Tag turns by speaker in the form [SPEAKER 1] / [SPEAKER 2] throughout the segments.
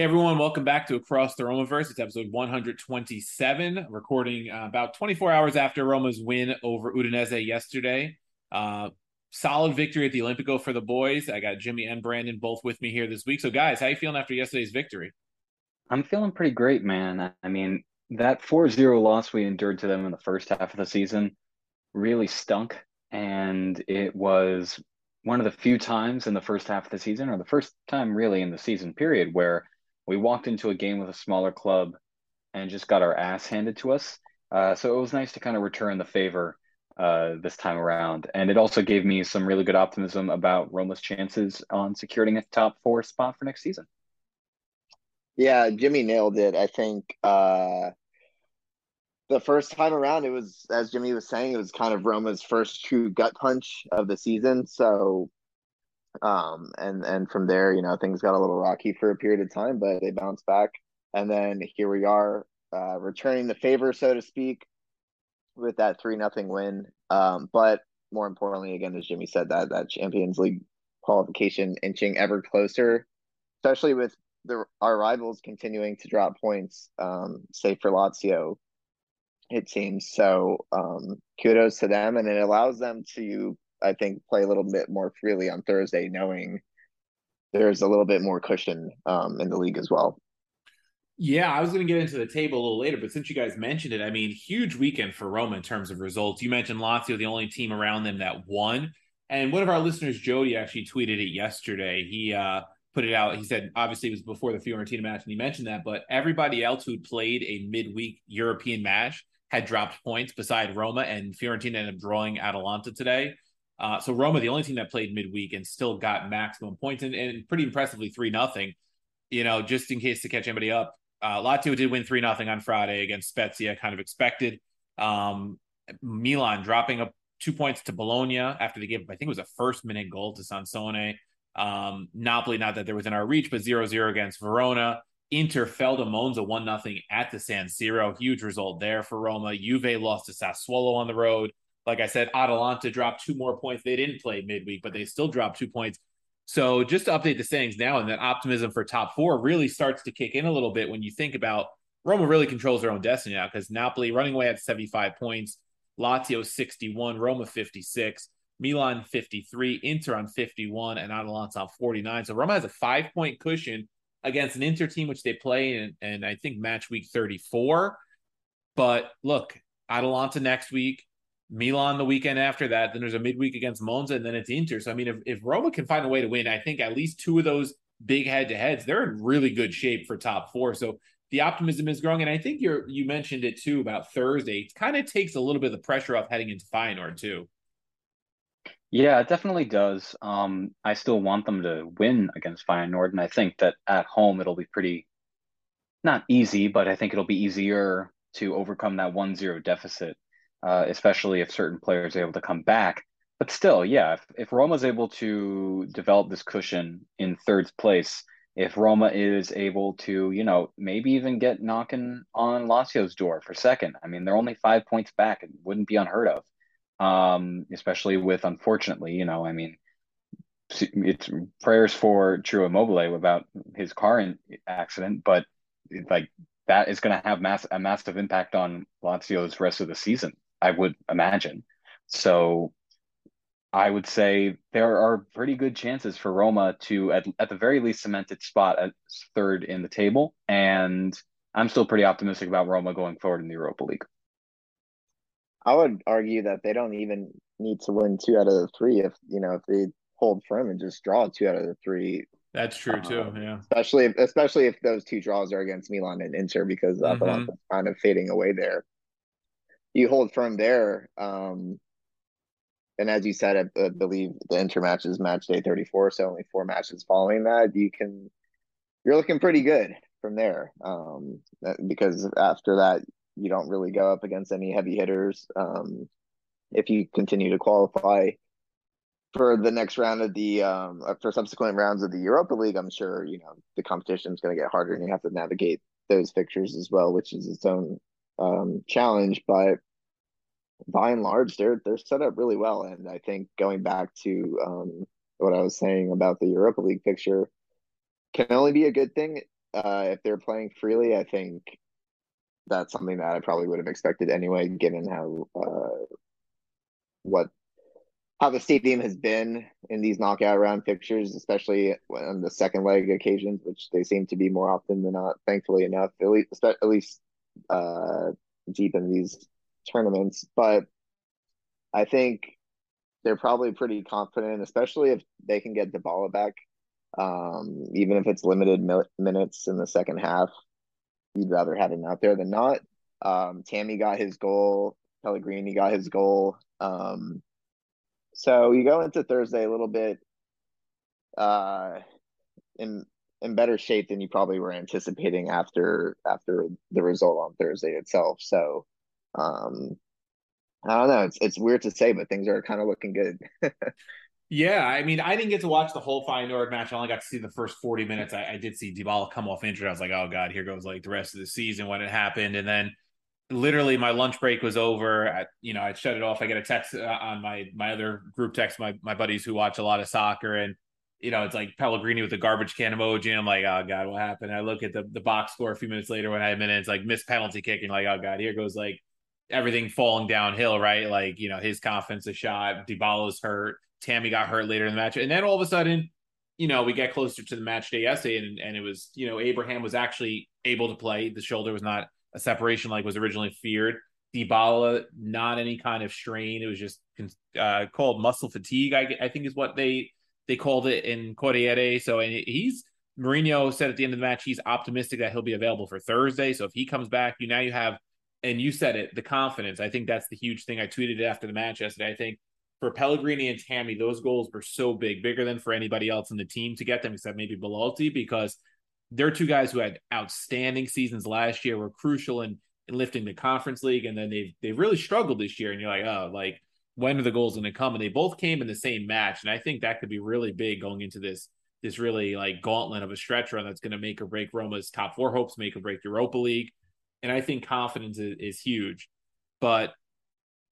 [SPEAKER 1] Hey everyone, welcome back to Across the Romaverse. It's episode 127, recording uh, about 24 hours after Roma's win over Udinese yesterday. Uh, solid victory at the Olimpico for the boys. I got Jimmy and Brandon both with me here this week. So guys, how you feeling after yesterday's victory?
[SPEAKER 2] I'm feeling pretty great, man. I mean, that 4-0 loss we endured to them in the first half of the season really stunk and it was one of the few times in the first half of the season or the first time really in the season period where we walked into a game with a smaller club and just got our ass handed to us. Uh, so it was nice to kind of return the favor uh, this time around. And it also gave me some really good optimism about Roma's chances on securing a top four spot for next season.
[SPEAKER 3] Yeah, Jimmy nailed it. I think uh, the first time around, it was, as Jimmy was saying, it was kind of Roma's first true gut punch of the season. So um, and and from there, you know, things got a little rocky for a period of time, but they bounced back. And then here we are, uh, returning the favor, so to speak, with that three nothing win. Um, but more importantly, again, as Jimmy said, that that Champions League qualification inching ever closer, especially with the our rivals continuing to drop points, um, say for Lazio, it seems. So um, kudos to them, and it allows them to I think, play a little bit more freely on Thursday, knowing there's a little bit more cushion um, in the league as well.
[SPEAKER 1] Yeah, I was going to get into the table a little later, but since you guys mentioned it, I mean, huge weekend for Roma in terms of results. You mentioned Lazio, the only team around them that won. And one of our listeners, Jody, actually tweeted it yesterday. He uh, put it out. He said, obviously, it was before the Fiorentina match, and he mentioned that, but everybody else who played a midweek European match had dropped points beside Roma, and Fiorentina ended up drawing Atalanta today. Uh, so Roma, the only team that played midweek and still got maximum points and, and pretty impressively three nothing. You know, just in case to catch anybody up, uh, did win three nothing on Friday against Spezia, kind of expected. Um, Milan dropping up two points to Bologna after they gave, I think it was a first minute goal to Sansone. Um, Napoli, not that they're within our reach, but 0 0 against Verona. Inter fell to Monza 1 0 at the San Siro. Huge result there for Roma. Juve lost to Sassuolo on the road. Like I said, Atalanta dropped two more points. They didn't play midweek, but they still dropped two points. So just to update the standings now, and that optimism for top four really starts to kick in a little bit when you think about Roma really controls their own destiny now because Napoli running away at 75 points, Lazio 61, Roma 56, Milan 53, Inter on 51, and Atalanta on 49. So Roma has a five point cushion against an Inter team, which they play in, and I think match week 34. But look, Atalanta next week, Milan the weekend after that. Then there's a midweek against Monza, and then it's Inter. So I mean, if, if Roma can find a way to win, I think at least two of those big head to heads, they're in really good shape for top four. So the optimism is growing, and I think you're you mentioned it too about Thursday. It kind of takes a little bit of the pressure off heading into Feyenoord too.
[SPEAKER 4] Yeah, it definitely does. Um, I still want them to win against Feyenoord, and I think that at home it'll be pretty not easy, but I think it'll be easier to overcome that 1-0 deficit, uh, especially if certain players are able to come back. But still, yeah, if, if Roma's able to develop this cushion in third place, if Roma is able to, you know, maybe even get knocking on Lazio's door for second, I mean, they're only five points back. It wouldn't be unheard of, um, especially with, unfortunately, you know, I mean, it's prayers for Ciro Immobile about his car accident, but like that is going to have mass a massive impact on Lazio's rest of the season. I would imagine. So I would say there are pretty good chances for Roma to, at, at the very least, cement its spot at third in the table. And I'm still pretty optimistic about Roma going forward in the Europa League.
[SPEAKER 3] I would argue that they don't even need to win two out of the three if you know if they hold firm and just draw two out of the three.
[SPEAKER 1] That's true too. Um, yeah,
[SPEAKER 3] especially if, especially if those two draws are against Milan and Inter because mm-hmm. Atalanta's kind of fading away there. You hold firm there. Um, and as you said, I, I believe the Inter match is match day 34, so only four matches following that. You can, you're looking pretty good from there. Um, because after that, you don't really go up against any heavy hitters. Um, if you continue to qualify for the next round of the um for subsequent rounds of the Europa League, I'm sure you know the competition is going to get harder, and you have to navigate those fixtures as well, which is its own um, challenge. But by and large, they're they're set up really well. And I think going back to um, what I was saying about the Europa League picture can only be a good thing uh, if they're playing freely. I think that's something that I probably would have expected anyway, given how uh, what how the stadium has been in these knockout round fixtures, especially on the second leg occasions, which they seem to be more often than not. Thankfully enough, at least at least uh, deep in these tournaments, but I think they're probably pretty confident, especially if they can get Dybala back. Um, even if it's limited minutes in the second half, you'd rather have him out there than not. Um, Tammy got his goal. Pellegrini got his goal. Um, so you go into Thursday a little bit uh, in in better shape than you probably were anticipating after after the result on Thursday itself. So um, I don't know. It's it's weird to say, but things are kind of looking good.
[SPEAKER 1] yeah, I mean, I didn't get to watch the whole Feyenoord match. I only got to see the first forty minutes. I, I did see Dybala come off injured. I was like, oh god, here goes like the rest of the season when it happened, and then literally my lunch break was over. I, you know, I shut it off. I get a text uh, on my my other group text, my my buddies who watch a lot of soccer, and you know, it's like Pellegrini with the garbage can emoji. I'm like, oh god, what happened? I look at the the box score a few minutes later when I had minutes, like missed penalty kick. And Like, oh god, here goes like everything falling downhill, right? Like, you know, his confidence is shot, Dybala's hurt, Tammy got hurt later in the match. And then all of a sudden, you know, we get closer to the match day yesterday, and, and it was, you know, Abraham was actually able to play. The shoulder was not a separation like was originally feared. Dybala, not any kind of strain. It was just uh, called muscle fatigue, I, I think is what they they called it in Corriere. So and he's Mourinho said at the end of the match he's optimistic that he'll be available for Thursday. So if he comes back, you now you have and you said it, the confidence. I think that's the huge thing. I tweeted it after the match yesterday. I think for Pellegrini and Tammy, those goals were so big, bigger than for anybody else in the team to get them, except maybe Belotti, because they're two guys who had outstanding seasons last year, were crucial in, in lifting the conference league, and then they've they've really struggled this year. And you're like, oh, like when are the goals going to come? And they both came in the same match, and I think that could be really big going into this this really like gauntlet of a stretch run that's going to make or break Roma's top four hopes, make or break Europa League and I think confidence is, is huge. But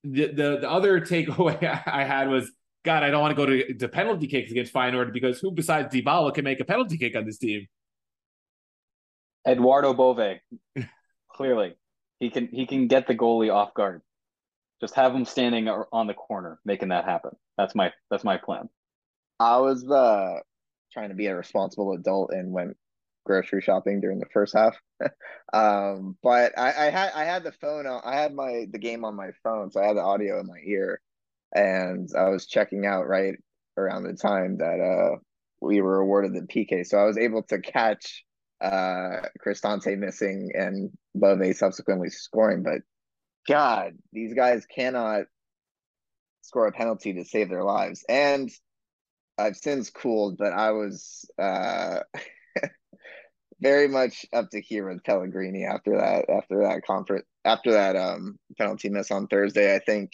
[SPEAKER 1] the, the the other takeaway I had was, God, I don't want to go to, to penalty kicks against Feyenoord because who besides Dybala can make a penalty kick on this team?
[SPEAKER 4] Edoardo Bove, clearly, he can he can get the goalie off guard. Just have them standing on the corner, making that happen. That's my that's my plan.
[SPEAKER 3] I was uh, trying to be a responsible adult and went grocery shopping during the first half. um, but I, I, had I had the phone on, I had my the game on my phone, so I had the audio in my ear, and I was checking out right around the time that uh we were awarded the PK. So I was able to catch uh Cristante missing and Bove subsequently scoring. But God, these guys cannot score a penalty to save their lives. And I've since cooled, but I was uh, very much up to here with Pellegrini after that after that conference after that um, penalty miss on Thursday. I think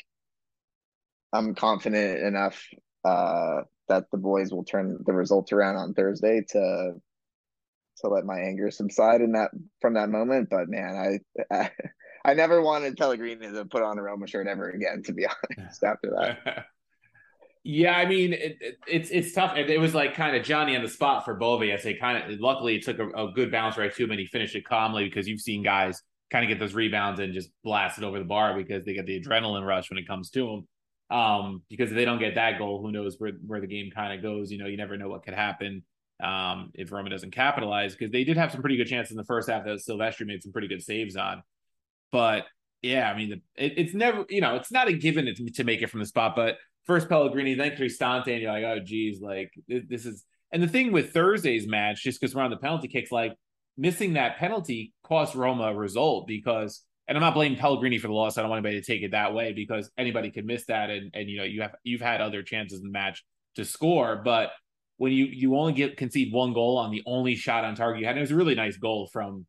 [SPEAKER 3] I'm confident enough uh, that the boys will turn the results around on Thursday to to let my anger subside in that from that moment. But man, I I, I never wanted Pellegrini to put on a Roma shirt ever again. To be honest, after that.
[SPEAKER 1] Yeah, I mean it, it, it's it's tough. It, it was like kind of Johnny on the spot for Bove. I say kind of. Luckily, it took a, a, good bounce right to him, and he finished it calmly because you've seen guys kind of get those rebounds and just blast it over the bar because they get the adrenaline rush when it comes to them. Um, because if they don't get that goal, who knows where where the game kind of goes? You know, you never know what could happen um, if Roma doesn't capitalize because they did have some pretty good chances in the first half that Silvestri made some pretty good saves on. But yeah, I mean, it, it's never you know it's not a given to to make it from the spot, but first Pellegrini, then Cristante, and you're like, oh geez, like this is. And the thing with Thursday's match, just because we're on the penalty kicks, like missing that penalty cost Roma a result because, and I'm not blaming Pellegrini for the loss. I don't want anybody to take it that way because anybody can miss that, and and you know you have you've had other chances in the match to score, but when you you only get concede one goal on the only shot on target you had, it was a really nice goal from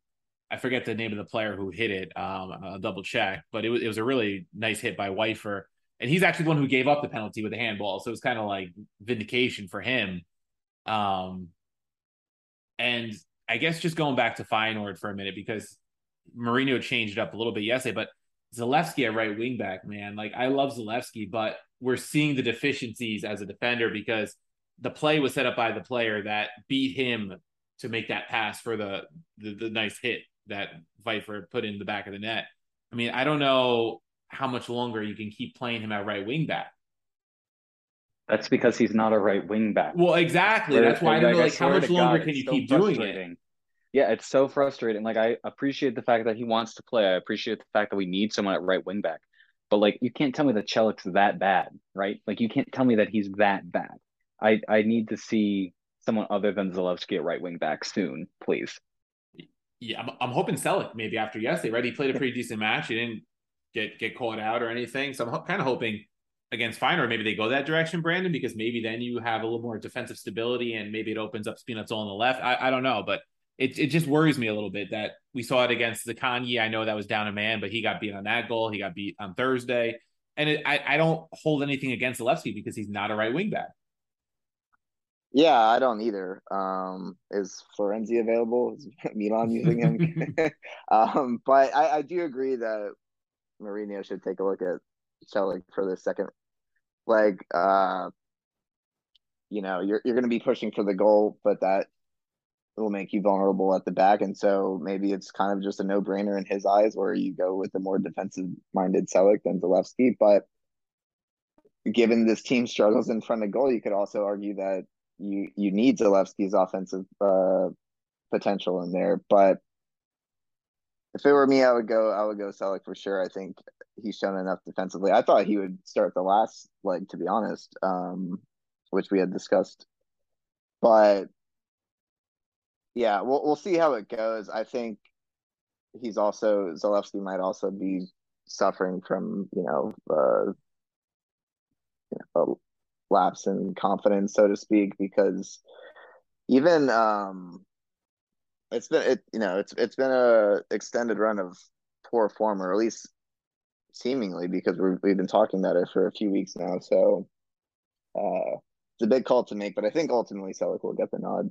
[SPEAKER 1] I forget the name of the player who hit it. Um, I'll double check, but it was it was a really nice hit by Wieffer and he's actually the one who gave up the penalty with the handball. So it was kind of like vindication for him. Um, and I guess just going back to Feyenoord for a minute because Mourinho changed up a little bit yesterday, but Zalewski at right wing back, man. Like I love Zalewski, but we're seeing the deficiencies as a defender because the play was set up by the player that beat him to make that pass for the the, the nice hit that Wieffer put in the back of the net. I mean, I don't know how much longer you can keep playing him at right wing back.
[SPEAKER 4] That's because he's not a right wing back.
[SPEAKER 1] Well, exactly. That's why I don't know, like, how much longer God, can you so keep doing it?
[SPEAKER 4] Yeah, it's so frustrating. Like, I appreciate the fact that he wants to play. I appreciate the fact that we need someone at right wing back. But like, you can't tell me that Celik's that bad, right? Like, you can't tell me that he's that bad. I I need to see someone other than Zalewski at right wing back soon, please.
[SPEAKER 1] Yeah, I'm, I'm hoping Celik maybe after yesterday, right? He played a pretty decent match. He didn't get get caught out or anything. So I'm ho- kind of hoping against Feyenoord maybe they go that direction, Brandon, because maybe then you have a little more defensive stability and maybe it opens up Spinazzola on the left. I, I don't know, but it it just worries me a little bit that we saw it against Zaccagni. I know that was down a man, but he got beat on that goal. He got beat on Thursday. And it, I, I don't hold anything against Zalewski because he's not a right wing back.
[SPEAKER 3] Yeah, I don't either. Um, is Florenzi available? Is Milan using him? um, but I, I do agree that Mourinho should take a look at Celik for the second leg. Uh, you know, you're you're going to be pushing for the goal, but that will make you vulnerable at the back, and so maybe it's kind of just a no brainer in his eyes, where you go with the more defensive minded Celik than Zalewski. But given this team struggles in front of goal, you could also argue that you you need Zalewski's offensive uh, potential in there, but if it were me, I would go. I would go Celik for sure. I think he's shown enough defensively. I thought he would start the last leg, to be honest, um, which we had discussed. But yeah, we'll we'll see how it goes. I think he's also Zalewski might also be suffering from you know uh, you know, lapse in confidence, so to speak, because even um it's been it you know it's it's been a extended run of poor form or at least seemingly because we've we've been talking about it for a few weeks now so uh it's a big call to make but i think ultimately Celik will get the nod.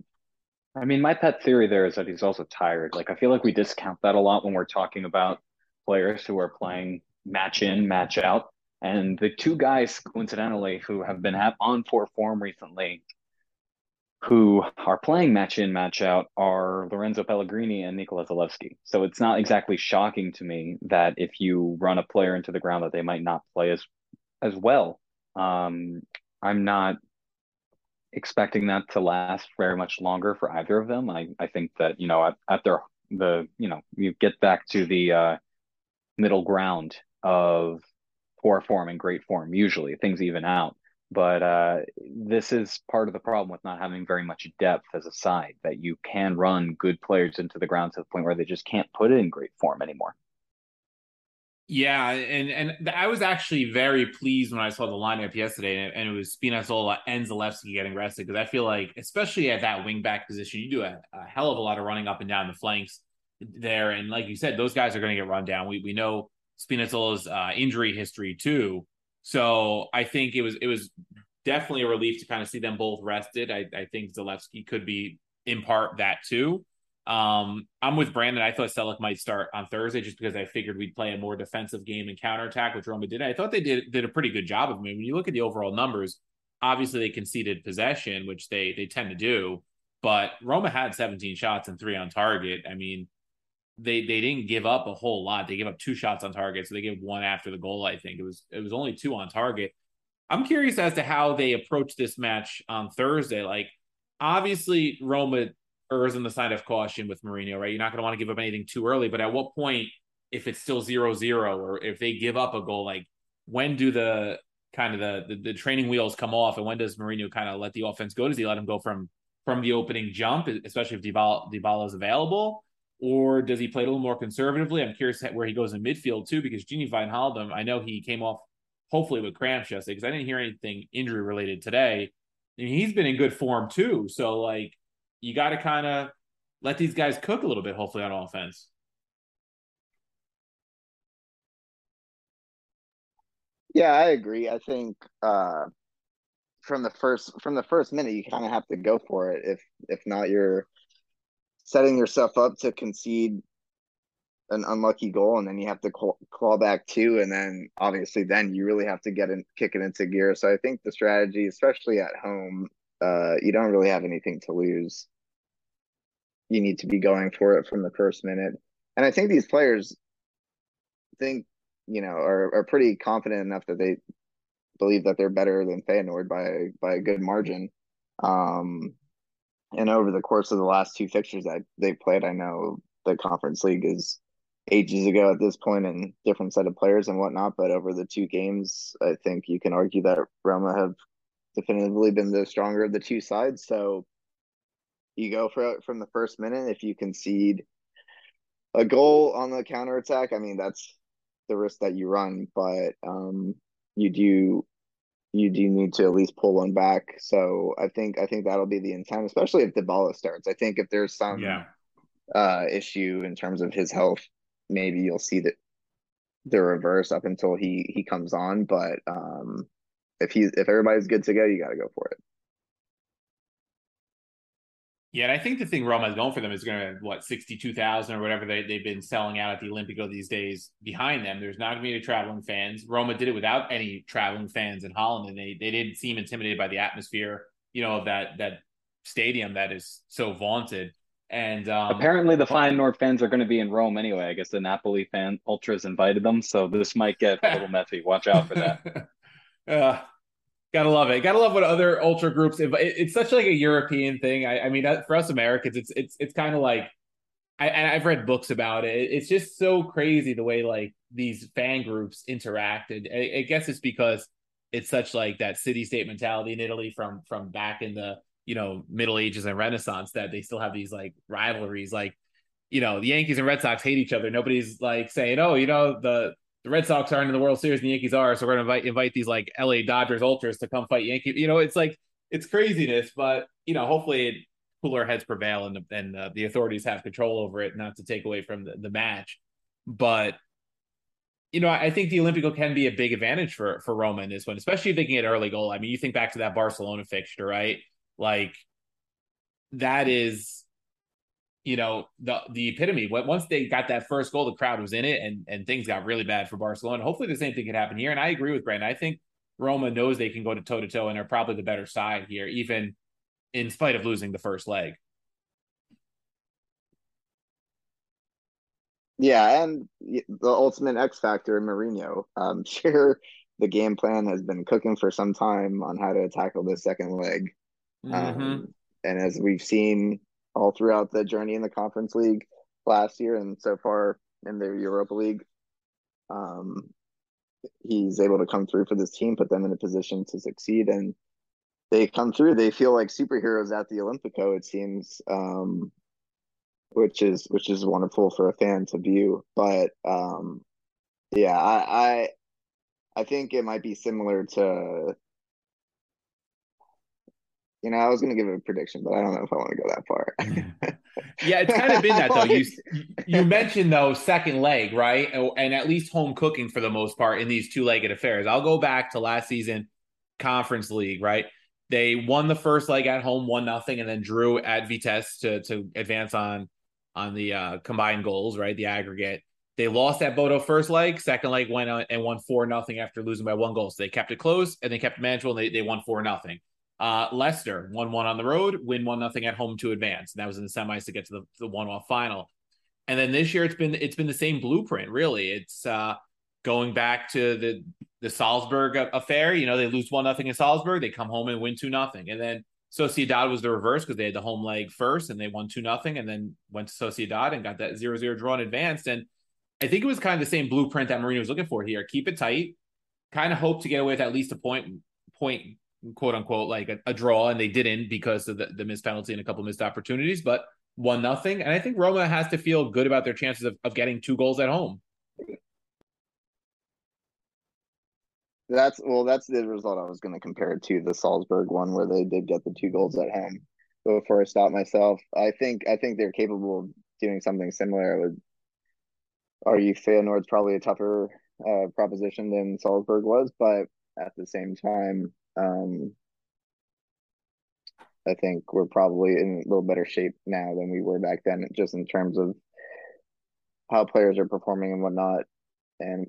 [SPEAKER 4] I mean my pet theory there is that he's also tired. Like i feel like we discount that a lot when we're talking about players who are playing match in match out and the two guys coincidentally who have been on poor form recently who are playing match in, match out are Lorenzo Pellegrini and Nikola Zalewski. So it's not exactly shocking to me that if you run a player into the ground that they might not play as as well. Um, I'm not expecting that to last very much longer for either of them. I, I think that, you know, at, at their the, you know, you get back to the uh, middle ground of poor form and great form. Usually things even out. But uh, this is part of the problem with not having very much depth as a side that you can run good players into the ground to the point where they just can't put it in great form anymore.
[SPEAKER 1] Yeah, and and I was actually very pleased when I saw the lineup yesterday, and, it was Spinazzola and Zalewski getting rested because I feel like, especially at that wing back position, you do a, a, hell of a lot of running up and down the flanks there, and like you said, those guys are going to get run down. We we know Spinazzola's uh, injury history too, so I think it was it was definitely a relief to kind of see them both rested. I, I think Zalewski could be in part that too. Um, I'm with Brandon. I thought Celik might start on Thursday just because I figured we'd play a more defensive game and counterattack, which Roma did. I thought they did did a pretty good job of it. When you look at the overall numbers, obviously they conceded possession, which they they tend to do, but Roma had 17 shots and three on target. I mean, they they didn't give up a whole lot. They gave up two shots on target, so they gave one after the goal. I think it was it was only two on target. I'm curious as to how they approach this match on Thursday. Like, obviously, Roma errs on the side of caution with Mourinho, right? You're not going to want to give up anything too early, but at what point, if it's still zero zero or if they give up a goal, like when do the kind of the, the, the training wheels come off and when does Mourinho kind of let the offense go? Does he let him go from from the opening jump, especially if Dybala, Dybala is available? Or does he play a little more conservatively? I'm curious where he goes in midfield too, because Gini Wijnaldum, I know he came off hopefully with cramps yesterday because I didn't hear anything injury related today. And he's been in good form too. So like you got to kind of let these guys cook a little bit, hopefully on offense.
[SPEAKER 3] Yeah, I agree. I think uh, from the first from the first minute, you kind of have to go for it. If if not, you're setting yourself up to concede an unlucky goal, and then you have to call, claw back two, and then obviously then you really have to get in, kick it into gear. So I think the strategy, especially at home, uh, you don't really have anything to lose you need to be going for it from the first minute. And I think these players think, you know, are, are pretty confident enough that they believe that they're better than Feyenoord by by a good margin. Um, and over the course of the last two fixtures that they played, I know the Conference League is ages ago at this point and different set of players and whatnot. But over the two games, I think you can argue that Roma have definitively been the stronger of the two sides. So you go for it from the first minute. If you concede a goal on the counter attack, I mean that's the risk that you run, but um, you do you do need to at least pull one back. So I think I think that'll be the intent, especially if Dybala starts. I think if there's some
[SPEAKER 1] yeah.
[SPEAKER 3] uh, issue in terms of his health, maybe you'll see that the reverse up until he he comes on. But um, if he if everybody's good to go, you got to go for it.
[SPEAKER 1] Yeah, and I think the thing Roma is going for them is going to what sixty two thousand or whatever they they've been selling out at the Olimpico these days behind them. There's not going to be any traveling fans. Roma did it without any traveling fans in Holland, and they they didn't seem intimidated by the atmosphere, you know, of that that stadium that is so vaunted. And um,
[SPEAKER 2] apparently, the Feyenoord fans are going to be in Rome anyway. I guess the Napoli fan ultras invited them, so this might get a little messy. Watch out for that.
[SPEAKER 1] uh, Gotta love it. Gotta love what other ultra groups. It's such like a European thing. I, I mean, for us Americans, it's it's it's kind of like, I, I've read books about it. It's just so crazy the way like these fan groups interact, and I, I guess it's because it's such like that city state mentality in Italy from from back in the you know Middle Ages and Renaissance that they still have these like rivalries. Like, you know, the Yankees and Red Sox hate each other. Nobody's like saying, oh, you know, the the Red Sox aren't in the World Series, and the Yankees are, so we're gonna invite invite these like LA Dodgers ultras to come fight Yankee. You know, it's like it's craziness, but you know, hopefully cooler heads prevail and the, and uh, the authorities have control over it, not to take away from the, the match. But you know, I think the Olimpico can be a big advantage for for Roma in this one, especially if they can get early goal. I mean, you think back to that Barcelona fixture, right? Like that is you know the the epitome. Once they got that first goal, the crowd was in it, and and things got really bad for Barcelona. Hopefully, the same thing could happen here. And I agree with Brandon. I think Roma knows they can go to toe to toe, and are probably the better side here, even in spite of losing the first leg.
[SPEAKER 3] Yeah, and the ultimate X factor, in Mourinho. I'm sure the game plan has been cooking for some time on how to tackle the second leg. Mm-hmm. Um, and as we've seen all throughout the journey in the Conference League last year and so far in the Europa League. Um, he's able to come through for this team, put them in a position to succeed, and they come through. They feel like superheroes at the Olimpico. It seems, um, which is which is wonderful for a fan to view. But um, Yeah, I, I I think it might be similar to you know, I was going to give a prediction, but I don't know if I want to go that far.
[SPEAKER 1] yeah, it's kind of been that though. You you mentioned though second leg, right? And at least home cooking for the most part in these two-legged affairs. I'll go back to last season conference league, right? They won the first leg at home, one nothing, and then drew at Vitesse to to advance on on the uh, combined goals, right? The aggregate. They lost at Bodo first leg. Second leg went out and won four nothing after losing by one goal. So they kept it close and they kept it manageable. And they, they won four nothing. Uh, Leicester won one on the road, win one nothing at home to advance. And that was in the semis to get to the, the one off final. And then this year it's been it's been the same blueprint, really. It's uh, going back to the the Salzburg affair. You know, they lose one nothing in Salzburg, they come home and win two nothing, and then Sociedad was the reverse because they had the home leg first and they won two nothing, and then went to Sociedad and got that zero zero draw and advanced. And I think it was kind of the same blueprint that Mourinho was looking for here. Keep it tight, kind of hope to get away with at least a point point quote unquote like a, a draw, and they didn't because of the, the missed penalty and a couple missed opportunities, but one nothing. And I think Roma has to feel good about their chances of, of getting two goals at home.
[SPEAKER 3] That's well, that's the result I was going to compare it to the Salzburg one where they did get the two goals at home. Before I stop myself, I think I think they're capable of doing something similar. I would argue Feyenoord's probably a tougher uh, proposition than Salzburg was, but at the same time, um, I think we're probably in a little better shape now than we were back then, just in terms of how players are performing and whatnot. And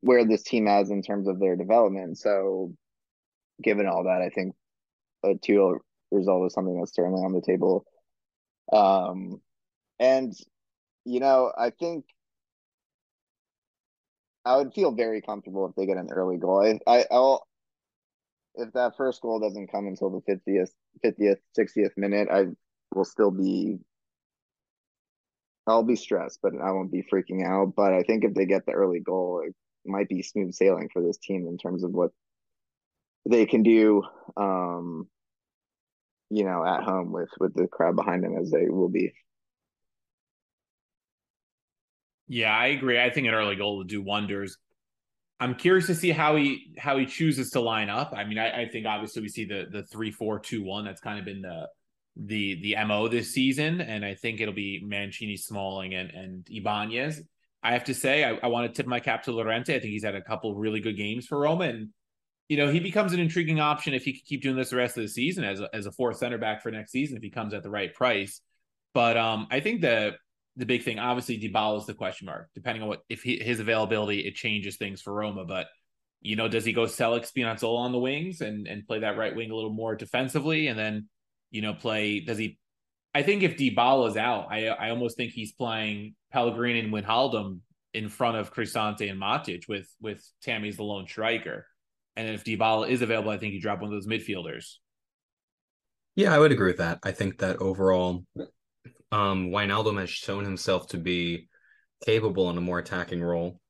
[SPEAKER 3] where this team has in terms of their development. So, given all that, I think a two result is something that's certainly on the table. Um, and you know, I think I would feel very comfortable if they get an early goal. I, I I'll if that first goal doesn't come until the fiftieth, fiftieth, sixtieth minute, I will still be I'll be stressed, but I won't be freaking out. But I think if they get the early goal, it might be smooth sailing for this team in terms of what they can do. Um, you know, at home with with the crowd behind them as they will be.
[SPEAKER 1] Yeah, I agree. I think an early goal will do wonders. I'm curious to see how he how he chooses to line up. I mean, I, I think obviously we see the the three four two one. That's kind of been the the the mo this season, and I think it'll be Mancini, Smalling, and and Ibanez. I have to say, I, I want to tip my cap to Llorente. I think he's had a couple really good games for Roma, and you know he becomes an intriguing option if he could keep doing this the rest of the season as a, as a fourth center back for next season if he comes at the right price. But um, I think the the big thing, obviously, Dybala is the question mark. Depending on what if he, his availability, it changes things for Roma. But you know, does he go Celik Spinazzola on the wings and and play that right wing a little more defensively, and then you know play? Does he I think if Dybala's out, I I almost think he's playing Pellegrini and Wijnaldum in front of Cristante and Matic with with Tammy's the lone striker. And if Dybala is available, I think you drop one of those midfielders.
[SPEAKER 4] Yeah, I would agree with that. I think that overall, um, Wijnaldum has shown himself to be capable in a more attacking role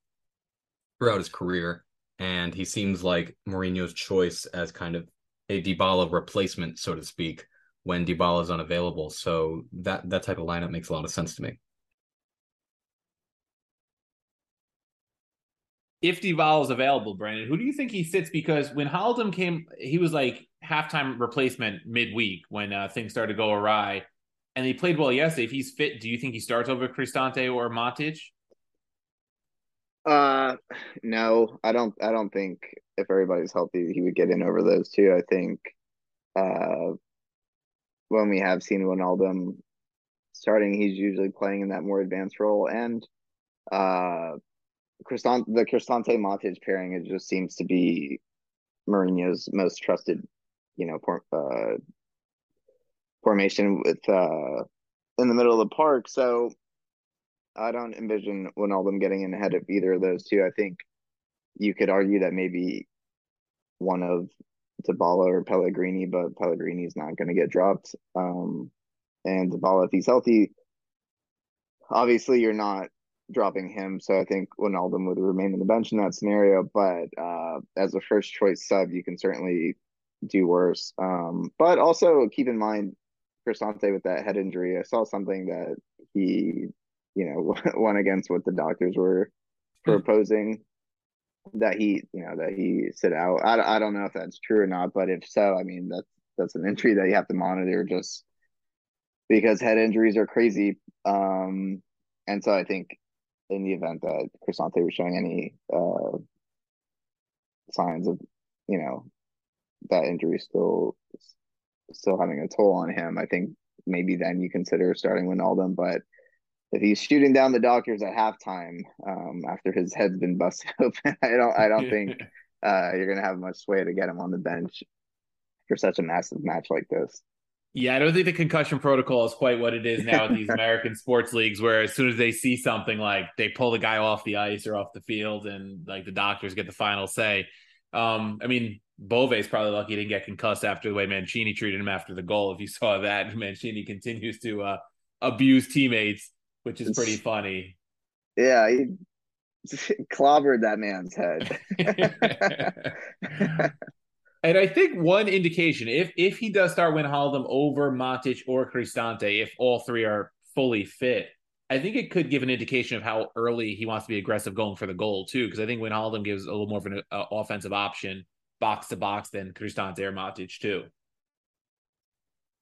[SPEAKER 4] throughout his career, and he seems like Mourinho's choice as kind of a Dybala replacement, so to speak, when Dybala is unavailable. So that that type of lineup makes a lot of sense to me.
[SPEAKER 1] If Dybala is available, Brandon, who do you think he sits? Because when Haldum came, he was like halftime replacement midweek when uh, things started to go awry, and he played well yesterday. If he's fit, do you think he starts over Cristante or Matic?
[SPEAKER 3] Uh, no, I don't. I don't think if everybody's healthy, he would get in over those two. I think, uh, when we have seen Wijnaldum starting, he's usually playing in that more advanced role. And uh, Cristante, the Cristante Matic pairing, it just seems to be Mourinho's most trusted, you know, uh, formation with uh, in the middle of the park. So I don't envision Wijnaldum getting in ahead of either of those two. I think you could argue that maybe one of Dybala or Pellegrini, but Pellegrini is not going to get dropped. Um, and Dybala, if he's healthy, obviously you're not dropping him. So I think Wijnaldum would remain on the bench in that scenario. But uh, as a first choice sub, you can certainly do worse. Um, but also keep in mind, Cristante with that head injury, I saw something that he, you know, went against what the doctors were proposing that he, you know, that he sit out. I, I don't know if that's true or not, but if so, I mean, that's that's an injury that you have to monitor just because head injuries are crazy. Um, and so I think in the event that Cristante was showing any uh, signs of, you know, that injury still still having a toll on him, I think maybe then you consider starting Wijnaldum. But if he's shooting down the doctors at halftime um, after his head's been busted open, I don't I don't think uh, you're gonna have much sway to get him on the bench for such a massive match like this.
[SPEAKER 1] Yeah, I don't think the concussion protocol is quite what it is now with these American sports leagues, where as soon as they see something like they pull the guy off the ice or off the field, and like the doctors get the final say. Um, I mean, is probably lucky he didn't get concussed after the way Mancini treated him after the goal. If you saw that, Mancini continues to uh, abuse teammates, which is pretty funny.
[SPEAKER 3] Yeah, he clobbered that man's head.
[SPEAKER 1] and I think one indication, if if he does start Wijnaldum over Matic or Cristante, if all three are fully fit, I think it could give an indication of how early he wants to be aggressive going for the goal too. Because I think Wijnaldum gives a little more of an uh, offensive option box to box than Cristante or Matic too.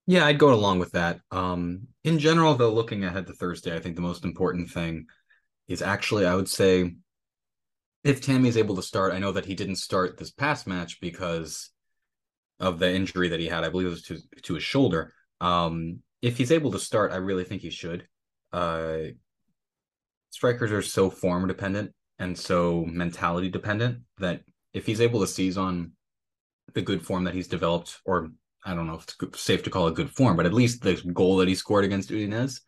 [SPEAKER 4] Yeah, I'd go along with that. Um, in general, though, looking ahead to Thursday, I think the most important thing is actually, I would say, if Tammy is able to start. I know that he didn't start this past match because of the injury that he had. I believe it was to to his shoulder. Um, if he's able to start, I really think he should. Uh, strikers are so form dependent and so mentality dependent that if he's able to seize on the good form that he's developed, or I don't know if it's safe to call it good form, but at least the goal that he scored against Udinese,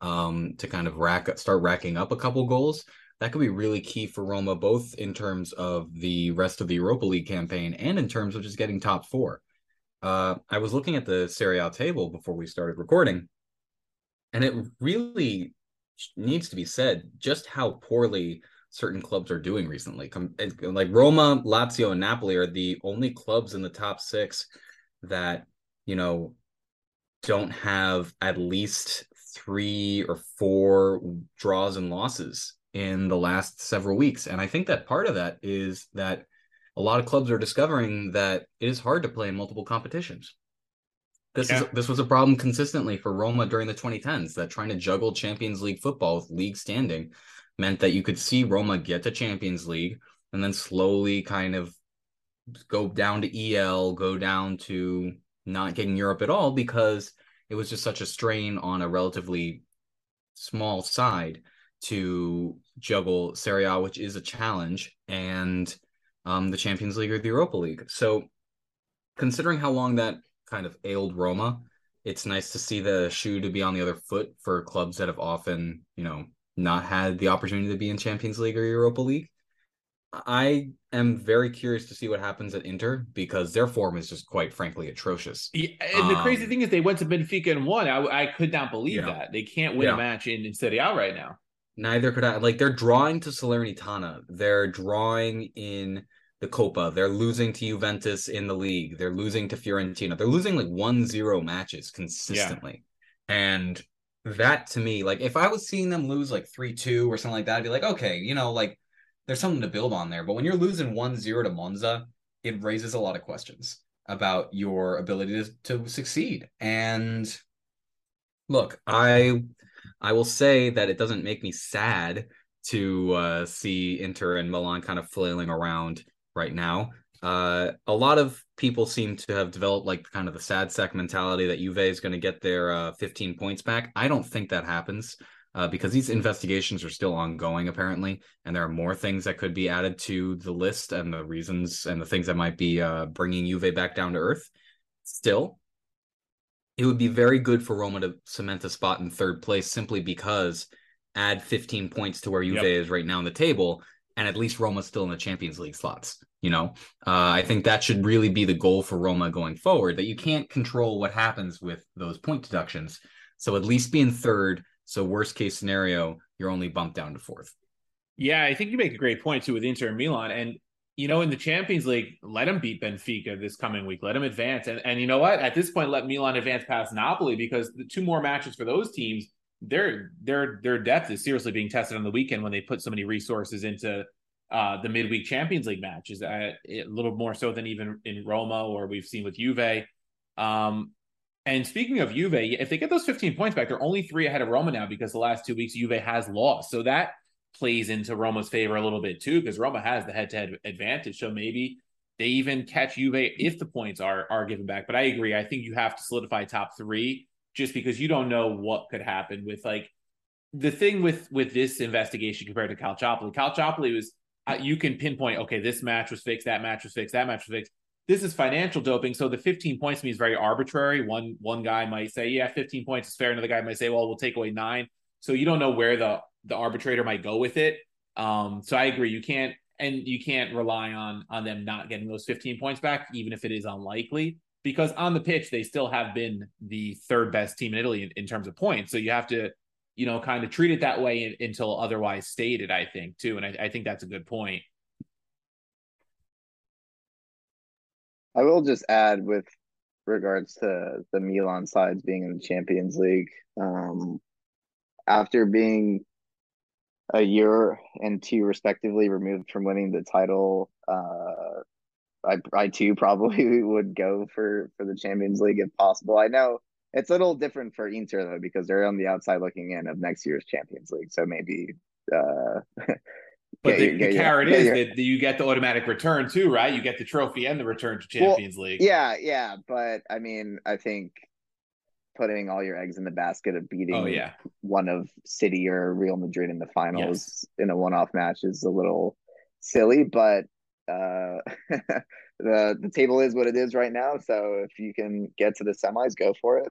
[SPEAKER 4] um, to kind of rack start racking up a couple goals, that could be really key for Roma, both in terms of the rest of the Europa League campaign and in terms of just getting top four. Uh, I was looking at the Serie A table before we started recording, and it really needs to be said just how poorly certain clubs are doing recently. Like Roma, Lazio, and Napoli are the only clubs in the top six that, you know, don't have at least three or four draws and losses in the last several weeks. And I think that part of that is that a lot of clubs are discovering that it is hard to play in multiple competitions. This yeah. is this was a problem consistently for Roma during the 2010s that trying to juggle Champions League football with league standing meant that you could see Roma get to Champions League and then slowly kind of go down to EL, go down to not getting Europe at all because it was just such a strain on a relatively small side to juggle Serie A, which is a challenge, and um, the Champions League or the Europa League. So, considering how long that kind of ailed Roma, it's nice to see the shoe to be on the other foot for clubs that have often, you know, not had the opportunity to be in Champions League or Europa League. I am very curious to see what happens at Inter because their form is just quite frankly atrocious.
[SPEAKER 1] Yeah, and the um, crazy thing is they went to Benfica and won. I, I could not believe yeah. that. They can't win yeah. a match in, in Serie A right now.
[SPEAKER 4] Neither could I. Like they're drawing to Salernitana. They're drawing in the Copa. They're losing to Juventus in the league. They're losing to Fiorentina. They're losing like 1-0 matches consistently. Yeah. And that to me, like if I was seeing them lose like 3-2 or something like that, I'd be like, okay, you know, like there's something to build on there. But when you're losing 1-0 to Monza, it raises a lot of questions about your ability to, to succeed. And look, I I will say that it doesn't make me sad to uh, see Inter and Milan kind of flailing around right now. Uh, a lot of people seem to have developed like kind of the sad sack mentality that Juve is going to get their uh, 15 points back. I don't think that happens uh, because these investigations are still ongoing, apparently, and there are more things that could be added to the list and the reasons and the things that might be uh, bringing Juve back down to earth. Still, it would be very good for Roma to cement a spot in third place simply because add 15 points to where Juve yep. is right now in the table, and at least Roma's still in the Champions League slots. You know, uh, I think that should really be the goal for Roma going forward. That you can't control what happens with those point deductions. So at least be in third. So worst case scenario, you're only bumped down to fourth.
[SPEAKER 1] Yeah, I think you make a great point too with Inter and Milan. And you know, in the Champions League, let them beat Benfica this coming week. Let them advance. And and you know what? At this point, let Milan advance past Napoli because the two more matches for those teams their their their depth is seriously being tested on the weekend when they put so many resources into uh, the midweek Champions League matches, uh, a little more so than even in Roma or we've seen with Juve. Um, and speaking of Juve, if they get those 15 points back, they're only three ahead of Roma now because the last two weeks Juve has lost. So that plays into Roma's favor a little bit too, because Roma has the head-to-head advantage. So maybe they even catch Juve if the points are are given back. But I agree. I think you have to solidify top three just because you don't know what could happen with like the thing with with this investigation compared to Calciopoli. Calciopoli was uh, you can pinpoint okay, this match was fixed, that match was fixed, that match was fixed. This is financial doping, so the 15 points to me is very arbitrary. One one guy might say, yeah, 15 points is fair. Another guy might say, well, we'll take away nine. So you don't know where the the arbitrator might go with it. Um, so I agree. You can't and you can't rely on on them not getting those 15 points back, even if it is unlikely, because on the pitch they still have been the third best team in Italy in, in terms of points. So you have to, you know, kind of treat it that way in, until otherwise stated. I think too, and I, I think that's a good point.
[SPEAKER 3] I will just add with regards to the Milan sides being in the Champions League. Um, after being a year and two respectively removed from winning the title. Uh, I I too probably would go for for the Champions League if possible. I know it's a little different for Inter though because they're on the outside looking in of next year's Champions League. So maybe. Uh,
[SPEAKER 1] but the, the carrot is that you get the automatic return too, right? You get the trophy and the return to Champions well, League.
[SPEAKER 3] Yeah, yeah, but I mean, I think putting all your eggs in the basket of beating
[SPEAKER 1] oh, yeah.
[SPEAKER 3] one of City or Real Madrid in the finals yes. in a one-off match is a little silly, but uh, the the table is what it is right now. So if you can get to the semis, go for it.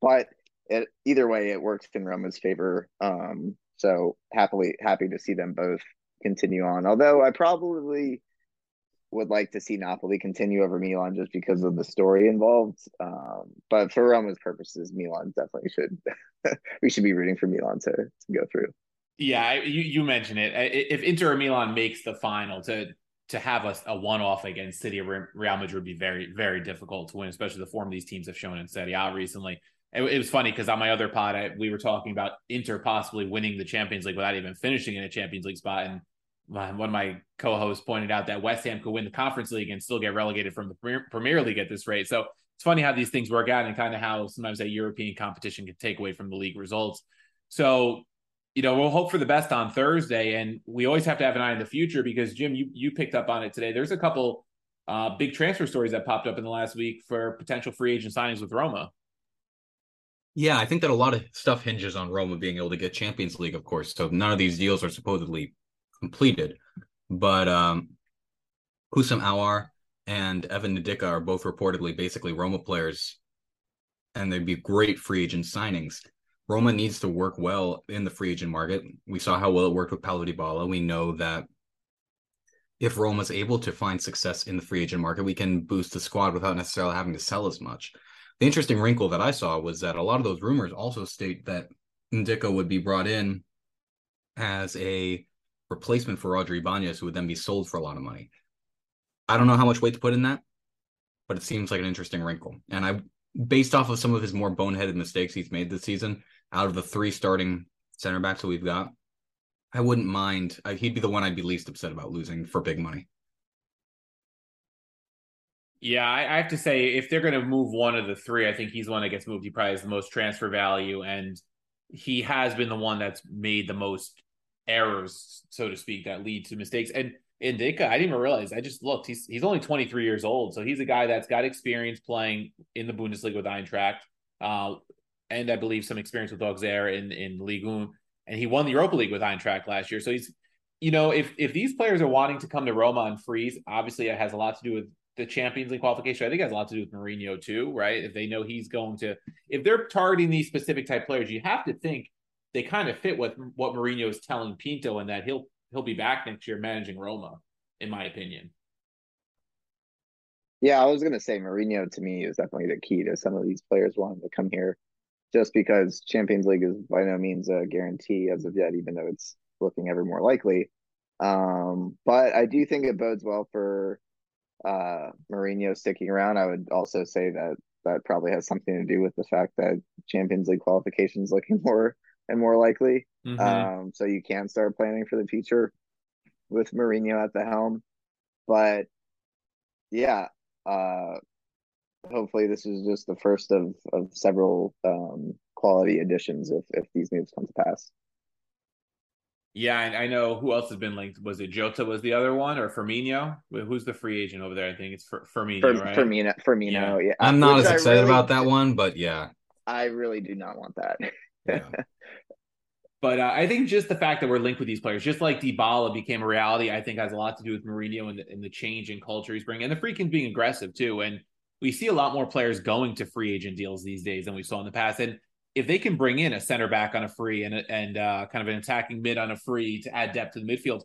[SPEAKER 3] But it, either way, it works in Roma's favor. Um, so happily happy to see them both continue on. Although I probably would like to see Napoli continue over Milan just because of the story involved. Um, but for Roma's purposes, Milan definitely should. we should be rooting for Milan to, to go through.
[SPEAKER 1] Yeah, you you mentioned it. If Inter or Milan makes the final, to to have a, a one off against City or Real Madrid would be very very difficult to win, especially the form these teams have shown in Serie A recently. It, it was funny because on my other pod, I, we were talking about Inter possibly winning the Champions League without even finishing in a Champions League spot, and one of my co-hosts pointed out that West Ham could win the Conference League and still get relegated from the Premier League at this rate. So it's funny how these things work out and kind of how sometimes that European competition can take away from the league results. So, you know, we'll hope for the best on Thursday, and we always have to have an eye in the future because Jim, you you picked up on it today. There's a couple uh, big transfer stories that popped up in the last week for potential free agent signings with Roma.
[SPEAKER 4] Yeah, I think that a lot of stuff hinges on Roma being able to get Champions League, of course. So none of these deals are supposedly completed. But um, Houssem Aouar and Evan Ndicka are both reportedly basically Roma players, and they'd be great free agent signings. Roma needs to work well in the free agent market. We saw how well it worked with Paulo Dybala. We know that if Roma's able to find success in the free agent market, we can boost the squad without necessarily having to sell as much. The interesting wrinkle that I saw was that a lot of those rumors also state that Ndicka would be brought in as a replacement for Roger Ibanez, who would then be sold for a lot of money. I don't know how much weight to put in that, but it seems like an interesting wrinkle. And I, based off of some of his more boneheaded mistakes he's made this season, out of the three starting center backs that we've got, I wouldn't mind. I, he'd be the one I'd be least upset about losing for big money.
[SPEAKER 1] Yeah, I, I have to say, if they're going to move one of the three, I think he's the one that gets moved. He probably has the most transfer value, and he has been the one that's made the most errors, so to speak, that lead to mistakes. And Ndicka, I didn't even realize. I just looked. He's he's only 23 years old, so he's a guy that's got experience playing in the Bundesliga with Eintracht, uh, and I believe some experience with Auxerre in in Ligue 1. And he won the Europa League with Eintracht last year. So he's, you know, if if these players are wanting to come to Roma and freeze, obviously it has a lot to do with the Champions League qualification. I think it has a lot to do with Mourinho too, right? If they know he's going to, if they're targeting these specific type players, you have to think they kind of fit what what Mourinho is telling Pinto, and that he'll he'll be back next year managing Roma, in my opinion.
[SPEAKER 3] Yeah, I was gonna say Mourinho to me is definitely the key to some of these players wanting to come here, just because Champions League is by no means a guarantee as of yet, even though it's looking ever more likely. Um, but I do think it bodes well for uh Mourinho sticking around. I would also say that that probably has something to do with the fact that Champions League qualification is looking more and more likely.
[SPEAKER 1] Mhm.
[SPEAKER 3] Um, so you can start planning for the future with Mourinho at the helm. But yeah, uh, hopefully this is just the first of of several um, quality additions if if these moves come to pass.
[SPEAKER 1] Yeah, I, I know who else has been linked. Was it Jota was the other one or Firmino? Who's the free agent over there? I think it's for Firmino,
[SPEAKER 3] For
[SPEAKER 1] right?
[SPEAKER 3] Firmino, Firmino, yeah.
[SPEAKER 4] I'm not
[SPEAKER 3] Which
[SPEAKER 4] as excited
[SPEAKER 3] really-
[SPEAKER 4] about that one, but yeah.
[SPEAKER 3] I really do not want that.
[SPEAKER 4] yeah.
[SPEAKER 1] But uh, I think just the fact that we're linked with these players, just like Dybala became a reality, I think has a lot to do with Mourinho and the, and the change in culture he's bringing, and the freaking being aggressive too. And we see a lot more players going to free agent deals these days than we saw in the past. And if they can bring in a center back on a free and and uh, kind of an attacking mid on a free to add depth to the midfield,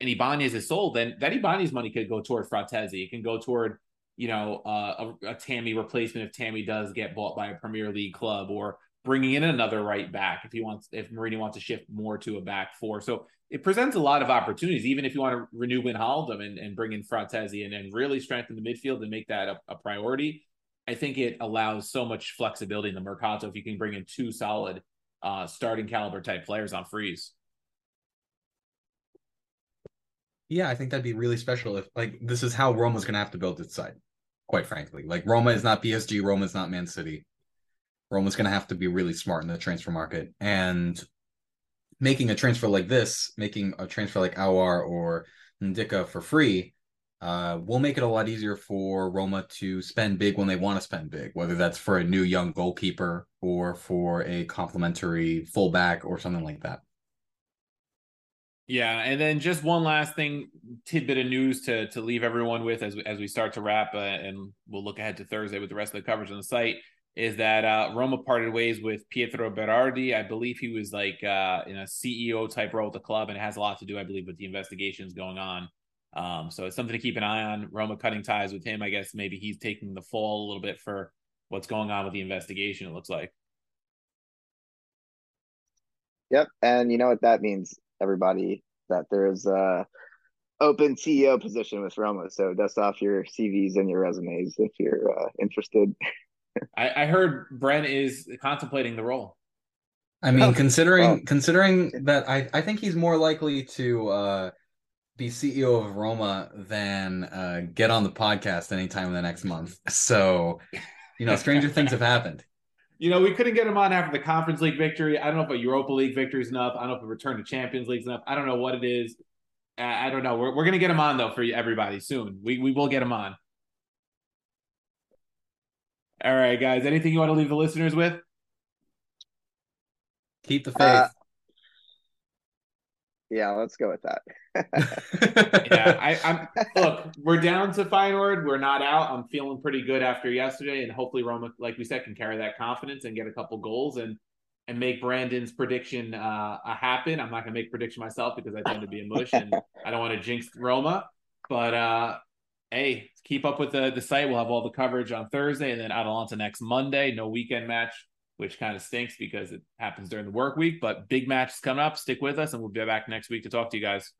[SPEAKER 1] and Ibanez is sold, then that Ibanez money could go toward Frattesi. It can go toward you know uh, a, a Tammy replacement if Tammy does get bought by a Premier League club, or bringing in another right back if he wants if Mourinho wants to shift more to a back four. So it presents a lot of opportunities, even if you want to renew Wijnaldum and, and bring in Frattesi and, and really strengthen the midfield and make that a, a priority. I think it allows so much flexibility in the mercato if you can bring in two solid uh, starting caliber type players on freeze.
[SPEAKER 4] Yeah, I think that'd be really special if like this is how Roma's gonna have to build its side, quite frankly. Like Roma is not PSG, Roma is not Man City. Roma's gonna have to be really smart in the transfer market. And making a transfer like this, making a transfer like Aouar or Ndicka for free, uh, will make it a lot easier for Roma to spend big when they want to spend big, whether that's for a new young goalkeeper or for a complementary fullback or something like that.
[SPEAKER 1] Yeah, and then just one last thing, tidbit of news to to leave everyone with as we, as we start to wrap, uh, and we'll look ahead to Thursday with the rest of the coverage on the site. Is that uh, Roma parted ways with Pietro Berardi? I believe he was like uh, in a CEO type role at the club, and it has a lot to do, I believe, with the investigations going on. Um, so it's something to keep an eye on. Roma cutting ties with him. I guess maybe he's taking the fall a little bit for what's going on with the investigation. It looks like.
[SPEAKER 3] Yep, and you know what that means, everybody, that there's a open CEO position with Roma. So dust off your CVs and your resumes if you're uh, interested.
[SPEAKER 1] I, I heard Brent is contemplating the role.
[SPEAKER 4] I mean,
[SPEAKER 3] Oh,
[SPEAKER 4] considering
[SPEAKER 3] oh.
[SPEAKER 4] considering that I, I think he's more likely to uh, be CEO of Roma than uh, get on the podcast anytime in the next month. So, you know, stranger things have happened.
[SPEAKER 1] You know, we couldn't get him on after the Conference League victory. I don't know if a Europa League victory is enough. I don't know if a return to Champions League is enough. I don't know what it is. I I don't know. We're, we're going to get him on, though, for everybody soon. We, we will get him on. All right, guys. Anything you want to leave the listeners with?
[SPEAKER 4] Keep the faith.
[SPEAKER 3] Uh, yeah, let's go with that.
[SPEAKER 1] Yeah, I, I'm. Look, we're down to Feyenoord. We're not out. I'm feeling pretty good after yesterday, and hopefully Roma, like we said, can carry that confidence and get a couple goals and and make Brandon's prediction uh, a happen. I'm not going to make prediction myself because I tend to be a mush and I don't want to jinx Roma. But uh, hey, keep up with the the site. We'll have all the coverage on Thursday and then Atalanta next Monday. No weekend match, which kind of stinks because it happens during the work week. But big matches coming up. Stick with us, and we'll be back next week to talk to you guys.